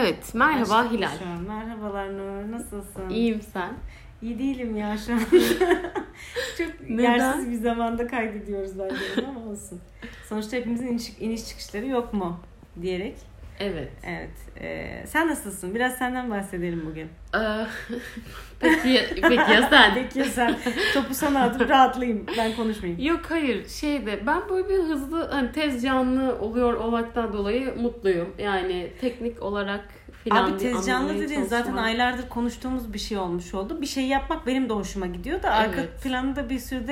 Evet, merhaba Başladı Hilal. Şu an. Merhabalar Nur, nasılsın? İyiyim sen. İyi değilim ya şu an. Çok Neden? yersiz bir zamanda kaydediyoruz bence ama olsun. Sonuçta hepimizin iniş, iniş çıkışları yok mu diyerek. Evet. Evet. Ee, sen nasılsın? Biraz senden bahsedelim bugün. Ee, peki, peki ya sen? Peki ya sen topu sana atıp rahatlayayım. Ben konuşmayayım. Yok hayır şeyde ben böyle bir hızlı hani tez canlı oluyor olmaktan dolayı mutluyum. Yani teknik olarak filan Abi tez canlı dediğin zaten aylardır konuştuğumuz bir şey olmuş oldu. Bir şey yapmak benim de hoşuma gidiyor da arka Evet. planda bir sürü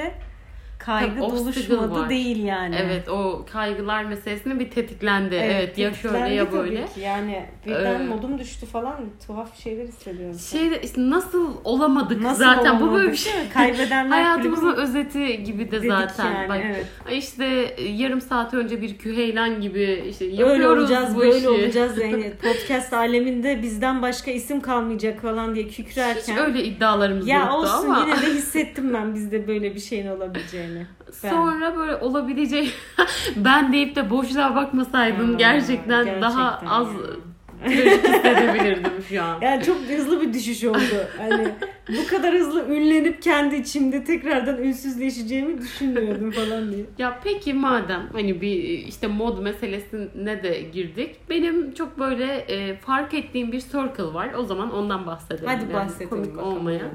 kaygı Tabii, var. değil yani. Evet o kaygılar meselesinde bir tetiklendi. Evet, Evet, ya şöyle ya böyle. ki. Yani birden Ee, modum düştü falan tuhaf şeyler hissediyorum. Şeyde işte nasıl olamadık Nasıl zaten bu böyle olamadık, bir şey. Kaybedenler Hayatımızın kulübü özeti gibi de zaten. yani, Bak, evet. işte yarım saat önce bir küheylan gibi işte Öyle yapıyoruz olacağız, bu böyle işi. olacağız yani. Podcast aleminde bizden başka isim kalmayacak falan diye kükrerken. Hiç öyle iddialarımız ya yoktu olsun ama yine de hissettim ben bizde böyle bir şeyin olabileceğini. Ben. sonra böyle olabileceği ben deyip de boşluğa bakmasaydım Aa, gerçekten, daha gerçekten az ya. trajik hissedebilirdim şu an. Yani çok hızlı bir düşüş oldu. Hani bu kadar hızlı ünlenip kendi içimde tekrardan ünsüzleşeceğimi düşünmüyordum falan diye. Ya peki madem hani bir işte mod meselesine de girdik. Benim çok böyle e, fark ettiğim bir circle var. O zaman ondan bahsedelim. Hadi Yani bahsedelim komik bakalım. olmayan. E,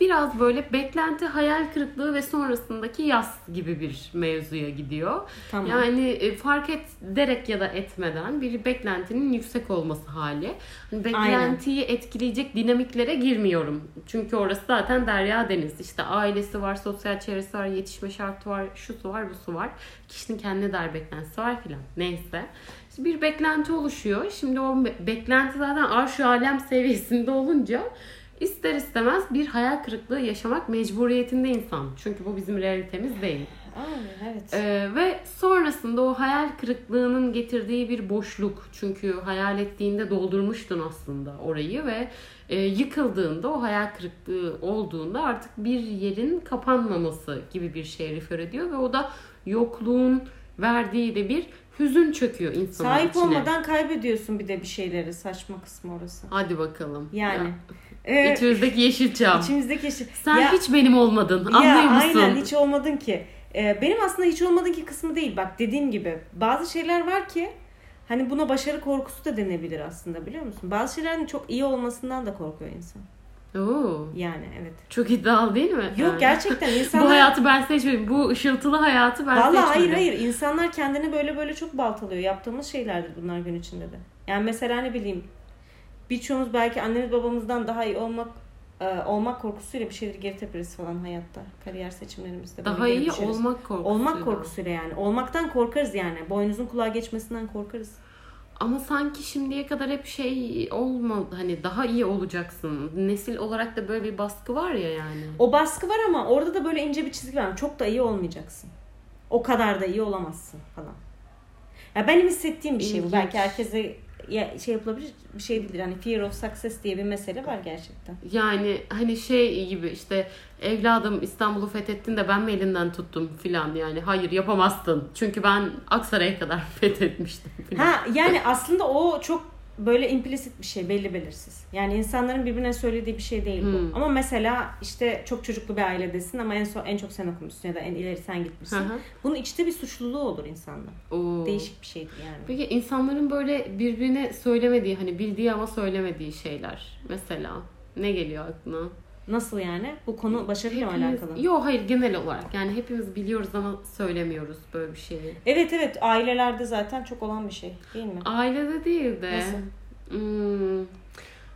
biraz böyle beklenti, hayal kırıklığı ve sonrasındaki yas gibi bir mevzuya gidiyor. Tamam. Yani e, fark ederek ya da etmeden bir beklentinin yüksek olması hali. Hani Beklentiyi etkileyecek dinamiklere girmiyorum. Çünkü orası zaten derya deniz. İşte ailesi var, sosyal çevresi var, yetişme şartı var, şusu var, busu var. Kişinin kendine dair beklentisi var filan. Neyse. İşte bir beklenti oluşuyor. Şimdi o be- beklenti zaten arş alem seviyesinde olunca ister istemez bir hayal kırıklığı yaşamak mecburiyetinde insan. Çünkü bu bizim realitemiz değil. Aa, evet. Ee, ve sonrasında o hayal kırıklığının getirdiği bir boşluk. Çünkü hayal ettiğinde doldurmuştun aslında orayı ve e, yıkıldığında o hayal kırıklığı olduğunda artık bir yerin kapanmaması gibi bir şey refer ediyor ve o da yokluğun verdiği de bir hüzün çöküyor insanın Sahip içine. olmadan kaybediyorsun bir de bir şeyleri. Saçma kısmı orası. Hadi bakalım. Yani. Ya, Ee, içimizdeki Yeşilçam. içimizdeki şey. Sen Ya- hiç benim olmadın. Ya Anlıyor musun? aynen hiç olmadın ki. Ee, benim aslında hiç olmadın ki kısmı değil. Bak dediğim gibi bazı şeyler var ki hani buna başarı korkusu da denebilir aslında biliyor musun? Bazı şeylerin çok iyi olmasından da korkuyor insan. Oo, Yani evet. çok iddialı değil mi? Yok Yani? gerçekten insanlar... Bu hayatı ben seçmedim. Bu ışıltılı hayatı ben Vallahi seçmedim. hayır hayır. İnsanlar kendini böyle böyle çok baltalıyor. Yaptığımız şeylerdir bunlar gün içinde de. Yani mesela ne bileyim birçoğumuz belki annemiz babamızdan daha iyi olmak e, olmak korkusuyla bir şeyleri geri teperiz falan hayatta. Kariyer seçimlerimizde. Daha iyi düşeriz. olmak korkusu. Olmak korkusuyla yani. Olmaktan korkarız yani. Boynuzun kulağa geçmesinden korkarız. Ama sanki şimdiye kadar hep şey olmadı. Hani daha iyi olacaksın. Nesil olarak da böyle bir baskı var ya yani. O baskı var ama orada da böyle ince bir çizgi var. Çok da iyi olmayacaksın. O kadar da iyi olamazsın falan. Ya benim hissettiğim bir şey bu. İlginç. Belki herkese ya şey yapılabilir bir şey değildir. Hani fear of success diye bir mesele var gerçekten. Yani hani şey gibi işte evladım İstanbul'u fethettin de ben mi elinden tuttum filan yani. Hayır yapamazsın. Çünkü ben Aksaray'a kadar fethetmiştim filan. Ha yani aslında o çok böyle implicit bir şey belli belirsiz. Yani insanların birbirine söylediği bir şey değil bu. Hmm. Ama mesela işte çok çocuklu bir ailedesin ama en son en çok sen okumuşsun ya da en ileri sen gitmişsin. Hı hı. Bunun içte bir suçluluğu olur insanda. Oo. Değişik bir şeydir yani. Peki insanların böyle birbirine söylemediği hani bildiği ama söylemediği şeyler mesela ne geliyor aklına? Nasıl yani? Bu konu başarıyla mı alakalı? Yok hayır genel olarak yani hepimiz biliyoruz ama söylemiyoruz böyle bir şeyi. Evet evet ailelerde zaten çok olan bir şey değil mi? Ailede değil de Nasıl? Hmm,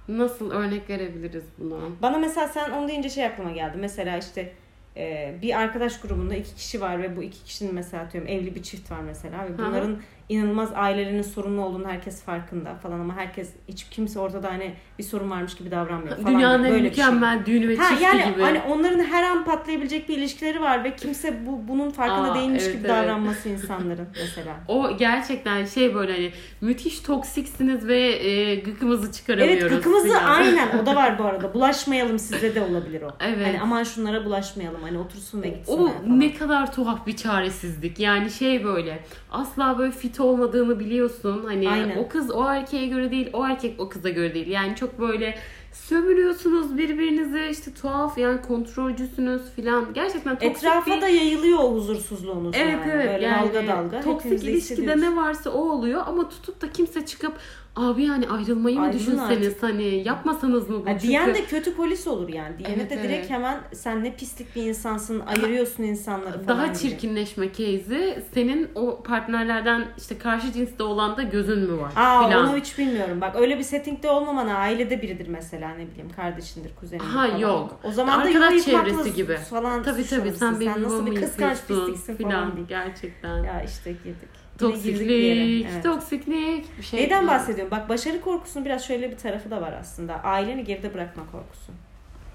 nasıl örnek verebiliriz buna? Bana mesela sen onu deyince şey aklıma geldi. Mesela işte e, bir arkadaş grubunda iki kişi var ve bu iki kişinin mesela atıyorum evli bir çift var mesela ve Hı hı. İnanılmaz ailelerinin sorunlu olduğunu herkes farkında falan ama herkes hiç kimse ortada hani bir sorun varmış gibi davranmıyor falan. Dünyanın Böyle şey. mükemmel düğünü ve Ha çifti yani gibi. hani onların her an patlayabilecek bir ilişkileri var ve kimse bu bunun farkında Aa, değilmiş evet, gibi evet. davranması insanların mesela. O gerçekten şey böyle hani müthiş toksiksiniz ve e, gıkımızı çıkaramıyoruz. Evet gıkımızı filan. aynen o da var bu arada. Bulaşmayalım size de olabilir o. Evet. Hani aman şunlara bulaşmayalım. Hani otursun ve gitsin. O ne kadar tuhaf bir çaresizlik. Yani şey böyle asla böyle fit fit olmadığını biliyorsun. Hani Aynen. o kız o erkeğe göre değil, o erkek o kıza göre değil. Yani çok böyle sömürüyorsunuz birbirinizi işte tuhaf yani kontrolcüsünüz filan. Gerçekten toksik Etrafa bir... da yayılıyor o huzursuzluğunuz Evet yani. evet Böyle yani dalga dalga. toksik ilişkide ne varsa o oluyor ama tutup da kimse çıkıp abi yani ayrılmayı mı Ayrılın düşünseniz artık. hani yapmasanız mı bu? Çünkü- diyen de kötü polis olur yani. Diyene Evet, de direkt evet. hemen sen ne pislik bir insansın, ayırıyorsun insanları falan daha gibi. çirkinleşme case'i senin o partnerlerden işte karşı cinste olan da gözün mü var Aa filan. onu hiç bilmiyorum. Bak öyle bir settingde olmamana ailede biridir mesela ne bileyim kardeşindir, kuzenindir Ha, falan. yok. O zaman da Arkadaş yuva yıkmakla çevresi gibi. falan Tabii tabii sen benim nasıl bir kıskanç pisliksin falan diye. gerçekten. Ya işte girdik. Yere. Toksiklik, Evet. toksiklik bir şey. Neyden bahsediyorum? Bak başarı korkusunun biraz şöyle bir tarafı da var aslında. Aileni geride bırakma korkusu.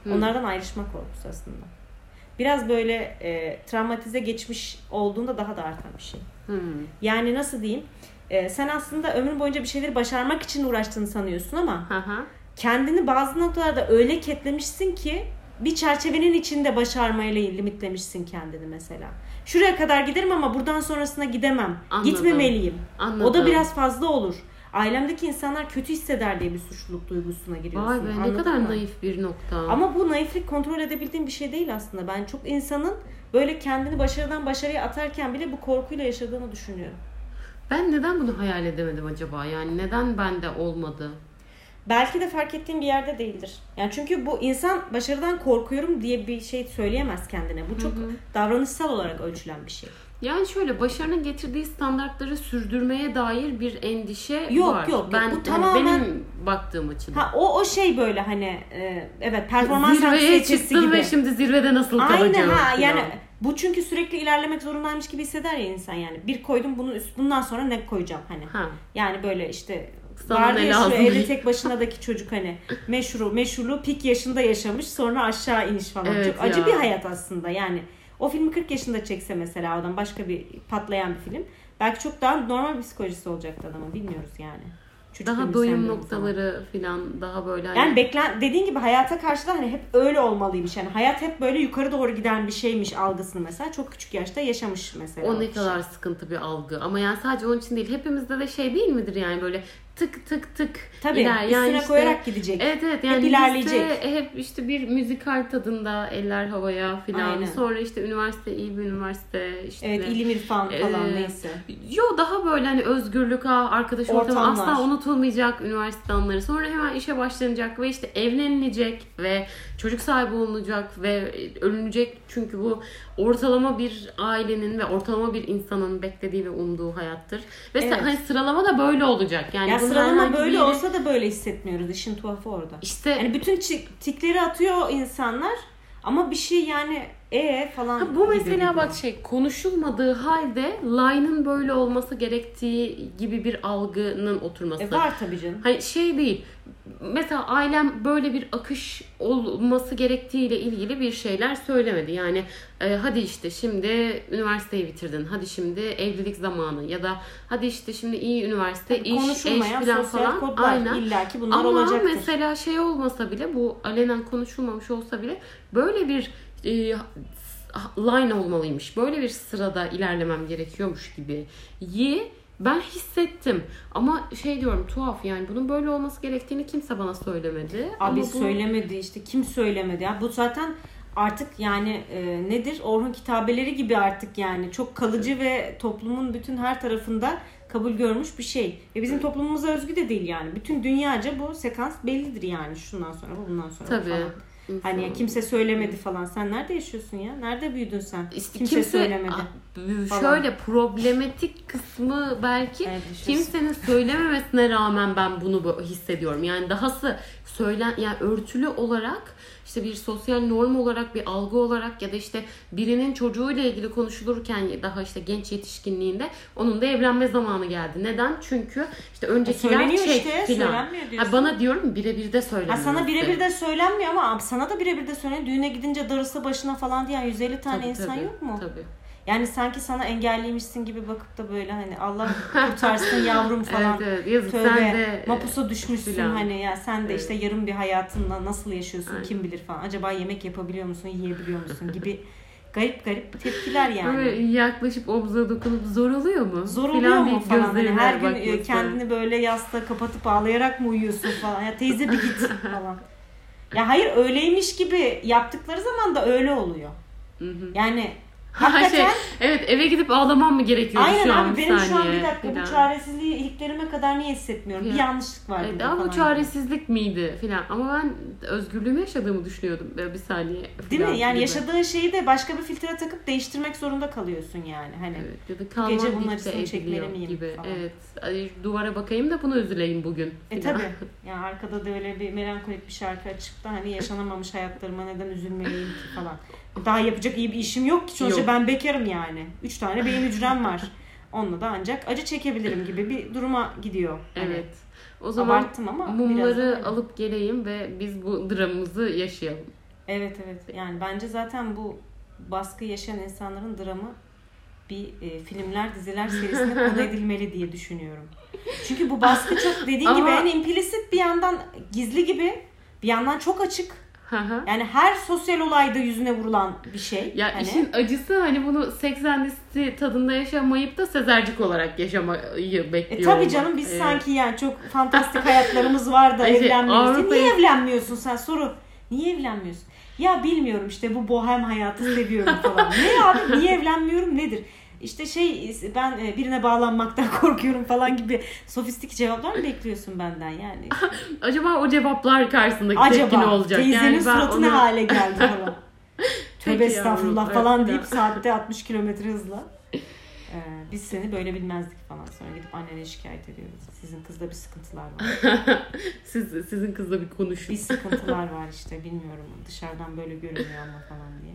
Hı. Onlardan ayrışma korkusu aslında. Biraz böyle e, travmatize geçmiş olduğunda daha da artan bir şey. Hı. Yani nasıl diyeyim? E, sen aslında ömrün boyunca bir şeyleri başarmak için uğraştığını sanıyorsun ama Hı hı. kendini bazı noktalarda öyle ketlemişsin ki bir çerçevenin içinde başarmayla limitlemişsin kendini mesela. Şuraya kadar giderim ama buradan sonrasına gidemem. Anladım. Gitmemeliyim. Anladım. O da biraz fazla olur. Ailemdeki insanlar kötü hisseder diye bir suçluluk duygusuna giriyorsun. Vay be ne Anladın kadar mı? naif bir nokta. Ama bu naiflik kontrol edebildiğim bir şey değil aslında. Ben çok insanın böyle kendini başarıdan başarıya atarken bile bu korkuyla yaşadığını düşünüyorum. Ben neden bunu hayal edemedim acaba? Yani neden bende olmadı? Belki de fark ettiğim bir yerde değildir. Yani çünkü bu insan başarıdan korkuyorum diye bir şey söyleyemez kendine. Bu çok davranışsal olarak ölçülen bir şey. Yani şöyle başarının getirdiği standartları sürdürmeye dair bir endişe Yok, var. yok, yok. Ben Bu hani tamamen- benim baktığım açıdan. Ha o o şey böyle hani e, evet performans Zirveye çıktım gibi. ve şimdi zirvede nasıl kalacağım? Aynen ha yani bu çünkü sürekli ilerlemek zorundaymış gibi hisseder ya insan yani. Bir koydum bunu üst bundan sonra ne koyacağım hani. Ha. Yani böyle işte Sana vardı ne ya şu lazım? evde tek başınadaki çocuk hani meşhur meşhurluğu pik yaşında yaşamış sonra aşağı iniş falan. Evet Çok acı ya. bir hayat aslında yani. O filmi 40 yaşında çekse mesela adam başka bir patlayan bir film. Belki çok daha normal bir psikolojisi olacaktı adamın bilmiyoruz yani. Çocuk Daha doyum noktaları falan daha böyle hani Yani beklen dediğin gibi hayata karşı da hani hep öyle olmalıymış. Yani hayat hep böyle yukarı doğru giden bir şeymiş algısını mesela çok küçük yaşta yaşamış mesela. o ne kadar sıkıntı bir algı. Ama yani sadece onun için değil. Hepimizde de şey değil midir yani böyle tık tık tık Tabii üstüne Yani işte- koyarak gidecek. Evet evet yani Hep ilerleyecek. lise hep işte bir müzikal tadında eller havaya filan. Aynen. Sonra işte üniversite iyi bir üniversite işte. Evet ilim irfan falan Ee, neyse. Yo daha böyle hani özgürlük, ha, arkadaş ortamı Ortamlar. asla unutulmayacak üniversite anları. Sonra hemen işe başlanacak ve işte evlenilecek ve çocuk sahibi olunacak ve ölünecek. Çünkü bu ortalama bir ailenin ve ortalama bir insanın beklediği ve umduğu hayattır. Ve Evet. hani sıralama da böyle olacak. Yani ya sıralama böyle biri- olsa da böyle hissetmiyoruz. İşin tuhafı orada. işte Yani bütün tikleri atıyor insanlar ama bir şey yani e falan. Ha, bu mesela gibi. bak şey konuşulmadığı halde line'ın böyle olması gerektiği gibi bir algının oturması. E var tabii canım. Hani şey değil. Mesela ailem böyle bir akış olması gerektiğiyle ilgili bir şeyler söylemedi. Yani e, hadi işte şimdi üniversiteyi bitirdin. Hadi şimdi evlilik zamanı ya da hadi işte şimdi iyi üniversite, Tabii iş, eş falan falan. kodlar Aynen. illaki bunlar Ama olacaktır. mesela şey olmasa bile bu alenen konuşulmamış olsa bile böyle bir e, line olmalıymış. Böyle bir sırada ilerlemem gerekiyormuş gibi. Yi ben hissettim. Ama şey diyorum tuhaf yani bunun böyle olması gerektiğini kimse bana söylemedi. Abi Ama söylemedi işte kim söylemedi ya bu zaten artık yani e, nedir Orhun kitabeleri gibi artık yani çok kalıcı ve toplumun bütün her tarafında kabul görmüş bir şey. Ve bizim toplumumuza özgü de değil yani. Bütün dünyaca bu sekans bellidir yani. Şundan sonra bu bundan sonra Tabii. falan. Hani kimse söylemedi falan. Sen nerede yaşıyorsun ya? Nerede büyüdün sen? İşte kimse, söylemedi. Ah, falan. Şöyle problematik kısmı belki Evet, kimsenin söylememesine rağmen ben bunu bu- hissediyorum. Yani dahası söylen yani örtülü olarak işte bir sosyal norm olarak bir algı olarak ya da işte birinin çocuğuyla ilgili konuşulurken daha işte genç yetişkinliğinde onun da evlenme zamanı geldi. Neden? Çünkü işte öncekiler Söyleniyor çek işte, filan. Ha, bana diyorum birebir de Ha söylenmesi. sana birebir de söylenmiyor ama abi sana da birebir de söyleniyor. Düğüne gidince darısı başına falan diyen 150 tane Tabii, insan tabii, yok mu? Tabii. Yani sanki sana engelliymişsin gibi bakıp da böyle hani Allah kurtarsın yavrum falan. Evet evet yazık Tövbe sen de mapusa düşmüşsün filan. hani ya sen de Evet. işte yarım bir hayatınla nasıl yaşıyorsun Aynen. kim bilir falan. Acaba yemek yapabiliyor musun yiyebiliyor musun gibi garip garip tepkiler yani. Böyle yaklaşıp omzuna dokunup zor oluyor mu? Zor oluyor mu deyip falan. Hani her gün e, bakması. kendini böyle yastığa kapatıp ağlayarak mı uyuyorsun falan. Ya teyze bir git falan. Ya hayır öyleymiş gibi yaptıkları zaman da öyle oluyor. Hı hı. Yani Ha, şey, hakikaten evet eve gidip ağlamam mı gerekiyor aynen şu an abi bir benim şu an saniye bir dakika filan. bu çaresizliği iliklerime kadar niye hissetmiyorum? Bir Ya. yanlışlık var Evet, ama bu çaresizlik miydi filan. Ama ben özgürlüğümü yaşadığımı düşünüyordum bir saniye. Değil mi? Yani gibi. yaşadığın şeyi de başka bir filtre takıp değiştirmek zorunda kalıyorsun yani. Hani Evet, ya da kalma gece bunun acısını çekmeli miyim gibi. falan. Evet. Duvara bakayım da buna üzüleyim bugün. E filan. tabi. Yani arkada da öyle bir melankolik bir şarkı açıp da hani yaşanamamış hayatlarıma neden üzülmeliyim ki falan. Daha yapacak iyi bir işim yok ki. Sonuçta Yok. ben bekarım yani. Üç tane beyin hücrem var. Onunla da ancak acı çekebilirim gibi bir duruma gidiyor. Hani Evet. O zaman Abarttım ama biraz mumları öyle. alıp geleyim ve biz bu dramımızı yaşayalım. Evet evet. Yani bence zaten bu baskı yaşayan insanların dramı bir e, filmler, diziler serisine konu edilmeli diye düşünüyorum. Çünkü bu baskı çok dediğin Ama- gibi yani implisit bir yandan gizli gibi bir yandan çok açık. Hı hı. Yani her sosyal olayda yüzüne vurulan bir şey. Ya hani, işin acısı hani bunu City tadında yaşamayıp da sezercik olarak yaşamayı bekliyor E tabii olmak. canım biz Evet. sanki yani çok fantastik hayatlarımız var da şey, evlenmiyoruz. Avrupa- Niye evlenmiyorsun sen? Soru. Niye evlenmiyorsun? Ya bilmiyorum işte bu bohem hayatı seviyorum falan. ne abi niye evlenmiyorum nedir? İşte şey ben e, birine bağlanmaktan korkuyorum falan gibi sofistik cevaplar mı bekliyorsun benden yani? Acaba o cevaplar karşısındaki tepki ne Acaba olacak? teyzenin yani suratı ne onu- hale geldi falan. Tövbe estağfurullah yavrum, falan deyip saatte 60 kilometre hızla. Ee, biz seni böyle bilmezdik falan. Sonra gidip annene şikayet ediyoruz. Sizin kızda bir sıkıntılar var. Siz, sizin kızla bir konuşun. Bir sıkıntılar var işte bilmiyorum. Dışarıdan böyle görünüyor ama falan diye.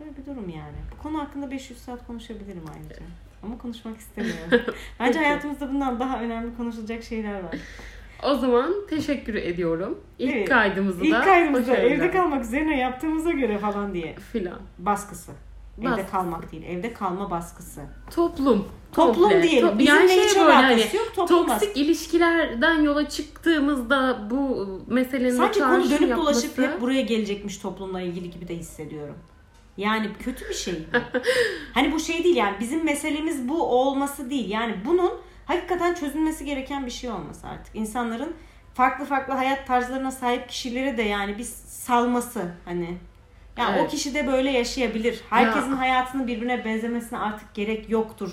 Böyle bir durum yani. Bu konu hakkında 500 saat konuşabilirim ayrıca. Ama konuşmak istemiyorum. Bence hayatımızda bundan daha önemli konuşulacak şeyler var. O zaman teşekkür ediyorum. İlk Evet. kaydımızı İlk da kaydımızda başarılar evde kalmak üzerine yaptığımıza göre falan diye. filan. Baskısı. Evde Baskısı. kalmak değil. Evde kalma baskısı. Toplum. Toplum komple. diyelim. To- Bizimle yani şey hiç böyle hani yok. Toplum toksik ilişkilerden yola çıktığımızda bu meselenin Sanki konu dönüp yapması... dolaşıp hep buraya gelecekmiş toplumla ilgili gibi de hissediyorum. Yani kötü bir şey. hani bu şey değil yani bizim meselemiz bu olması değil. Yani bunun hakikaten çözülmesi gereken bir şey olması artık. İnsanların farklı farklı hayat tarzlarına sahip kişileri de yani bir salması hani. Yani o Evet. kişi de böyle yaşayabilir. Herkesin hayatının birbirine benzemesine artık gerek yoktur.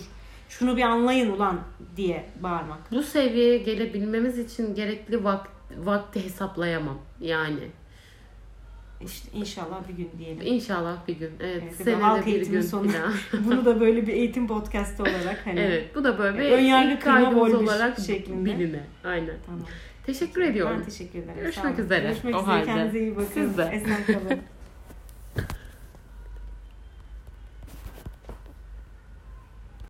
Şunu bir anlayın ulan diye bağırmak. Bu seviyeye gelebilmemiz için gerekli vak- vakti hesaplayamam. Yani İşte inşallah bir gün diyelim. inşallah bir gün. Evet, Evet, senede halk bir gün sonu. Bunu da böyle bir eğitim podcastı olarak hani. evet, bu da böyle bir Ön yargı ilk kırma kaydımız bol bir olarak şeklinde. biline. Aynen. Tamam. Teşekkür ediyorum. Ben teşekkür ederim. Görüşmek üzere. Görüşmek O üzere. halde. Kendinize iyi bakın. Siz de. Esen kalın.